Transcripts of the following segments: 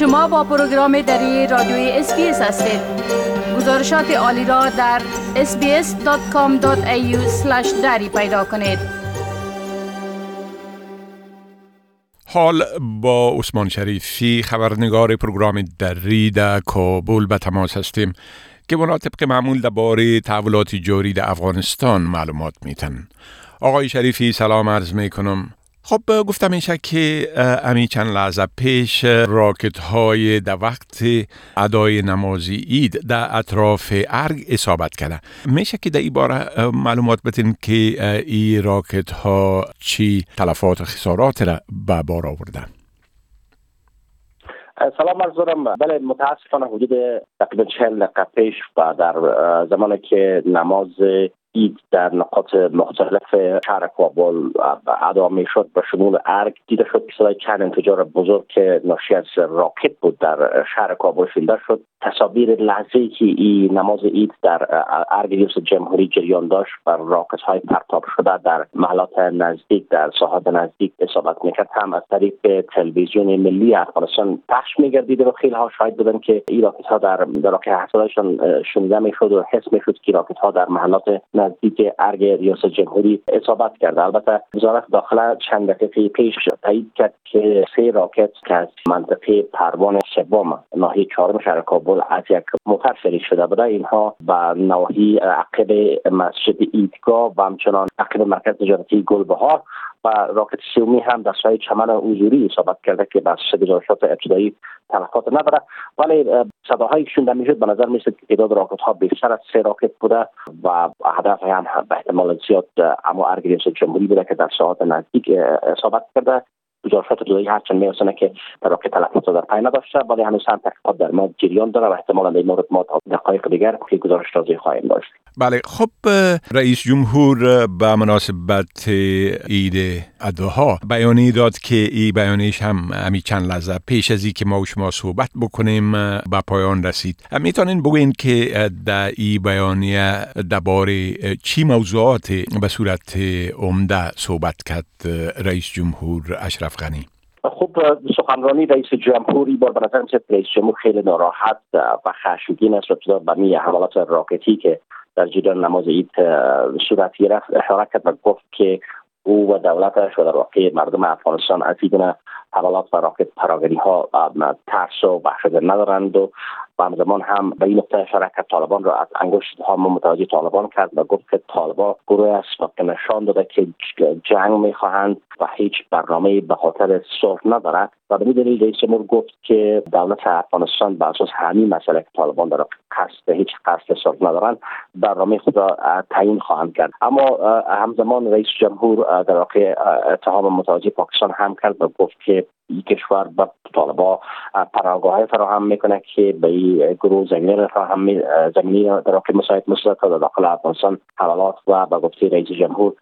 شما با پروگرام دری رادیوی SBS هستید. گزارشات عالی را در sbs.com.au دری پیدا کنید. حال با عثمان شریفی خبرنگار پروگرام دری در کابل به تماس هستیم که اونا طبق معمول درباره تحولات جاری در افغانستان معلومات میتن. آقای شریفی سلام عرض می کنم خب گفتم میشه که امی چند لحظه پیش راکت های در وقت ادای نمازی اید در اطراف ارگ اصابت کرده میشه که در این باره معلومات بتین که این راکت ها چی تلفات و خسارات را به بار آوردن؟ سلام عرض دارم. بله متاسفانه حدود تقریبا چهل دقیقه پیش و در زمانی که نماز اید در نقاط مختلف شهر کابل ادا می شد به شمول ارگ. دیده شد که صدای چند انفجار بزرگ که ناشی از راکت بود در شهر کابل شنیده شد. تصاویر لحظه که این نماز اید در ارگ ریاست جمهوری جریان داشت بر راکت های پرتاب شده در محلات نزدیک در ساحات نزدیک اصابت می‌کرد. هم از طریق تلویزیون ملی افغانستان پخش میگردید و خیلی ها شاید بودن که این راکت ها در در شنیده می‌شد و حس می‌شد که راکت ها در محلات نزدیک ارگ ریاست جمهوری اصابت کرده البته وزارت داخله چند دقیقه پیش تایید کرد که سه راکت که از منطقه پروان سوم ناحیه چهارم شهر کابل از یک موتر شلیک شده بوده اینها به نواحی عقب مسجد ایدگاه و همچنان عقب مرکز تجارتی گلبهار و راکت سومی هم در سایه چمن حضوری اصابت کرده که بس گزارشات ابتدایی تلفات نداره. ولی صداهایی که شنیده می‌شد به نظر میسید که تعداد راکت ها بیشتر از سه راکت بوده و هدف هم به احتمال زیاد اما ارگ جمهوری بوده که در ساعت نزدیک اصابت کرده. گزارشات جدایی هرچند میرسونه که در واقع تلفات در پی نداشته ولی هنوز هم تحقیقات در ما جریان داره و احتمالا در مورد ما دقایق دیگر که گزارش تازه خواهیم داشت بله خب رئیس جمهور به مناسبت عید ادوها بیانیه داد که این بیانیش هم همی چند لحظه پیش از که ما و شما صحبت بکنیم به پایان رسید می‌تونین بگوین که در این بیانیه درباره چی موضوعات به صورت عمده صحبت کرد رئیس جمهور اشرف غنی خب سخنرانی رئیس جمهوری بار به نظر رئیس جمهور خیلی ناراحت و خشمگین است به می حملات راکتی که در جریان نماز عید صورت گرفت اشاره و گفت که او و دولتش و در واقع مردم افغانستان از حملات و راکت پراگری ها ترس و وحشت ندارند و و همزمان هم به این نقطه اشاره کرد طالبان را از انگشت ها متوجه طالبان کرد و گفت که طالبان گروه است و که نشان داده که جنگ می‌خواهند و هیچ برنامه به خاطر صلح ندارد. و به دلیل رئیس جمهور گفت که دولت افغانستان به اساس همین مسئله که طالبان در قصد هیچ قصد صلح ندارند برنامه خود را تعیین خواهند کرد. اما همزمان رئیس جمهور در واقع اتهام متوجه پاکستان هم کرد و گفت که این کشور به طالبا پناهگاه فراهم می‌کنه که به این گروه زمینی فراهم زمینی در واقع مساعد مثل در داخل افغانستان حملات و به گفته رئیس جمهور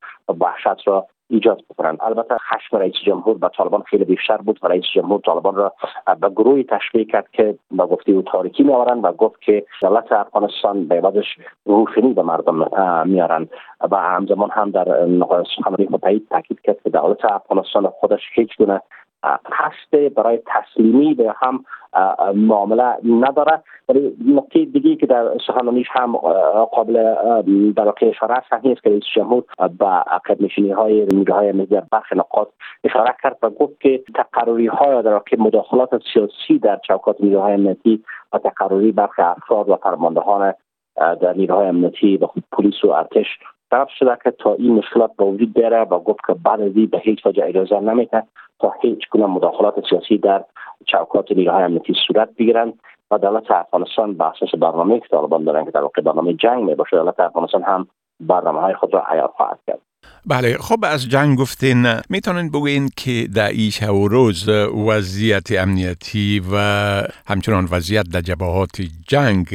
وحشت را ایجاد بکنند البته خشم رئیس جمهور به طالبان خیلی بیشتر بود و رئیس جمهور طالبان را به گروهی تشبیه کرد که به گفته او تاریکی میآورند و گفت که دولت افغانستان به عوضش روشنی به مردم میارند و همزمان هم در سخنرانی خود تاکید کرد که دولت افغانستان خودش هیچ گونه قصد برای تسلیمی به هم معامله نداره. ولی نقطه دیگه که در سخنرانیش هم قابل در واقع اشاره است است که رئیس جمهور به عقب نشینی های نیروهای های در برخی نقاط اشاره کرد و گفت که تقرری های در واقع مداخلات سیاسی در چوکات نیروهای امنیتی و تقرری برخی افراد و فرماندهان در نیروهای امنیتی و پلیس و ارتش طرف شده که تا این مشکلات به وجود بیاره و گفت که بعد از به هیچ وجه اجازه نمیده. تا هیچ گونه مداخلات سیاسی در چوکات نیروهای امنیتی صورت بگیرند و دولت افغانستان به اساس برنامه که طالبان دارن که در واقع برنامه جنگ می باشه دولت افغانستان هم برنامه های خود را حیات خواهد کرد. بله خب از جنگ گفتین می‌تونین بگوین که در این شب و روز وضعیت امنیتی و همچنان وضعیت در جبهات جنگ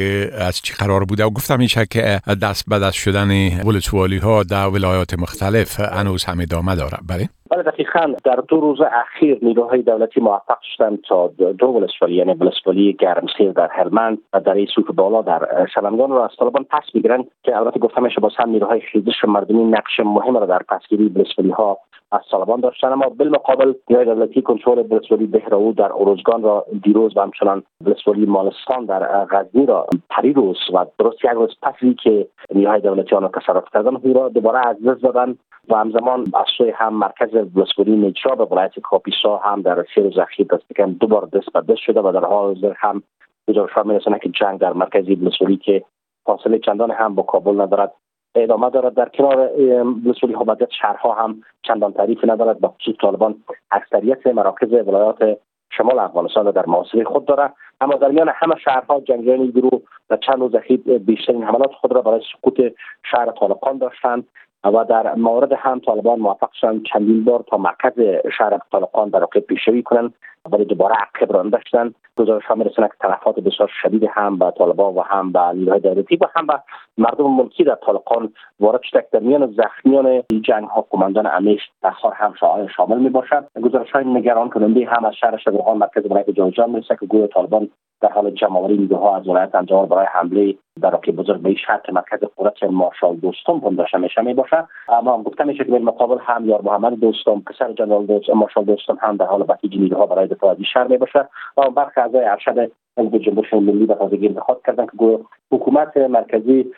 از چی قرار بوده؟ و گفتم میشه که دست به دست شدن ولسوالی ها در ولایات مختلف هنوز هم ادامه داره بله. بله دقیقا. در دو روز اخیر نیروهای دولتی موفق شدند تا دو ولسوالی یعنی ولسوالی گرمسیر در هلمند و در سوف بالا در سلمگان را از طالبان پس بگیرند که البته گفتم میشه باز هم نیروهای خیزش مردمی نقش مهم را در پسگیری ولسوالی ها از طالبان داشتن اما بالمقابل نیروهای دولتی کنترل ولسوالی بهراو در اروزگان را دیروز و همچنان ولسوالی مالستان در غزنی را پریروز و درست یک روز پسی که نیروهای دولتی آن تصرف کردن را دوباره از دست دادن و همزمان از سوی هم مرکز ولسوالی نجرا به ولایت کاپیسا هم در سه روز اخیر دست کم دو بار دست به دست شده و در حال حاضر هم گزارش میرسونه که جنگ در مرکز ولسوالی که فاصله چندان هم با کابل ندارد. ادامه دارد در کنار ولسوالی حبادت شهرها هم چندان تعریف ندارد. با خصوص طالبان اکثریت مراکز ولایات شمال افغانستان در محاصره خود دارد. اما در میان همه شهرها جنگیان گروه در چند روز اخیر بیشترین حملات خود را برای سقوط شهر طالقان داشتند. و در مورد هم طالبان موفق شدند چندین بار تا مرکز شهر طالقان در واقع پیشروی کنند ولی دوباره عقب رانده شدند گزارش ها میرسونه که تلفات بسیار شدید هم به طالبان و هم به نیروهای دولتی و هم به مردم ملکی در طالقان وارد شده در میان زخمیان جنگ ها کماندان امیش تخار هم شامل می باشد. گزارش های نگران کننده هم از شهر شبرغان مرکز ولایت جوزجان می‌رسه که گروه طالبان در حال جمع آوری نیروها از ولایت انجام برای حمله در راکی بزرگ به شهر مرکز قدرت مارشال دوستم هم میشه می باشه. اما هم گفته میشه که مقابل هم یار محمد دوستم پسر جنرال دوستم مارشال دوستم هم در حال بسیج نیروها برای دفاع از شهر می باشه. و برخی اعضای ارشد حزب جنبش ملی به تازگی انتخاب کردن که حکومت مرکزی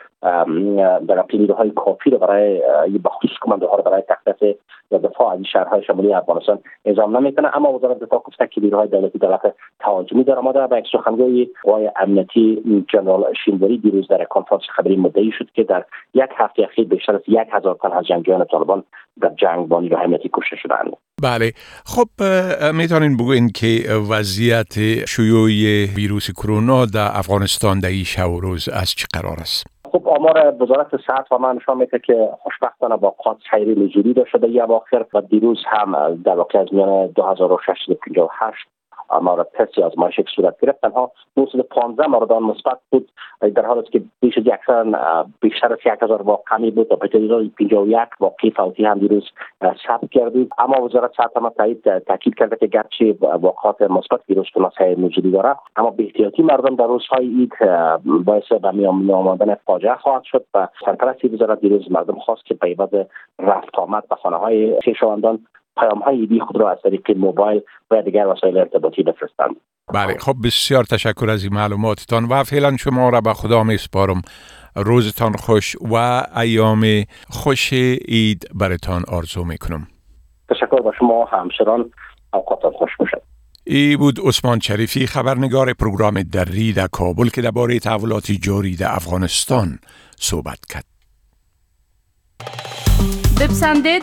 در نیروهای کافی رو برای بخصوص کمانده ها رو برای تقدیس یا دفاع از شهرهای شمالی افغانستان اعزام نمی‌کنه. اما وزارت دفاع گفته که نیروهای دولتی دولت تهاجمی در آماده به یک سخنگوی قوای امنیتی جنرال شینوری دیروز در کنفرانس خبری مدعی شد که در یک هفته اخیر بیشتر از یک هزار تن از جنگجویان طالبان در جنگ با نیروهای امنیتی کشته شدند بله. خب می‌تونین بگوین که وضعیت شیوع ویروس کرونا در افغانستان در این شب و روز از چه قرار است؟ خب آمار وزارت صحت و من نشان میده که خوشبختانه با قاط سیری نزولی داشته در اواخر و دیروز هم در واقع از میان 2658 مورد تست آزمایش یک صورت گرفت. تنها 915 مورد آن مثبت بود در حالی که بیش از بیشتر از 1000 واقعی بود. به 51 واقعی فوتی هم دیروز ثبت کردید اما وزارت صحت هم تایید تاکید کرده که گرچه واقعات مثبت ویروس کرونا موجودی داره اما به احتیاطی مردم در روزهای عید باعث به میان آمدن فاجعه خواهد شد و سرپرستی وزارت دیروز مردم خواست که به رفت آمد به خانه های خویشاوندان پیام های ایدی خود را از طریق موبایل و دیگر وسایل ارتباطی بفرستند بله خب بسیار تشکر از این معلوماتتان و فعلا شما را به خدا می سپارم روزتان خوش و ایام خوش عید برتان آرزو می کنم تشکر با شما همچنان اوقاتتان خوش باشد. ای بود عثمان شریفی خبرنگار پروگرام دری در کابل که درباره تحولات جاری در افغانستان صحبت کرد. بپسندید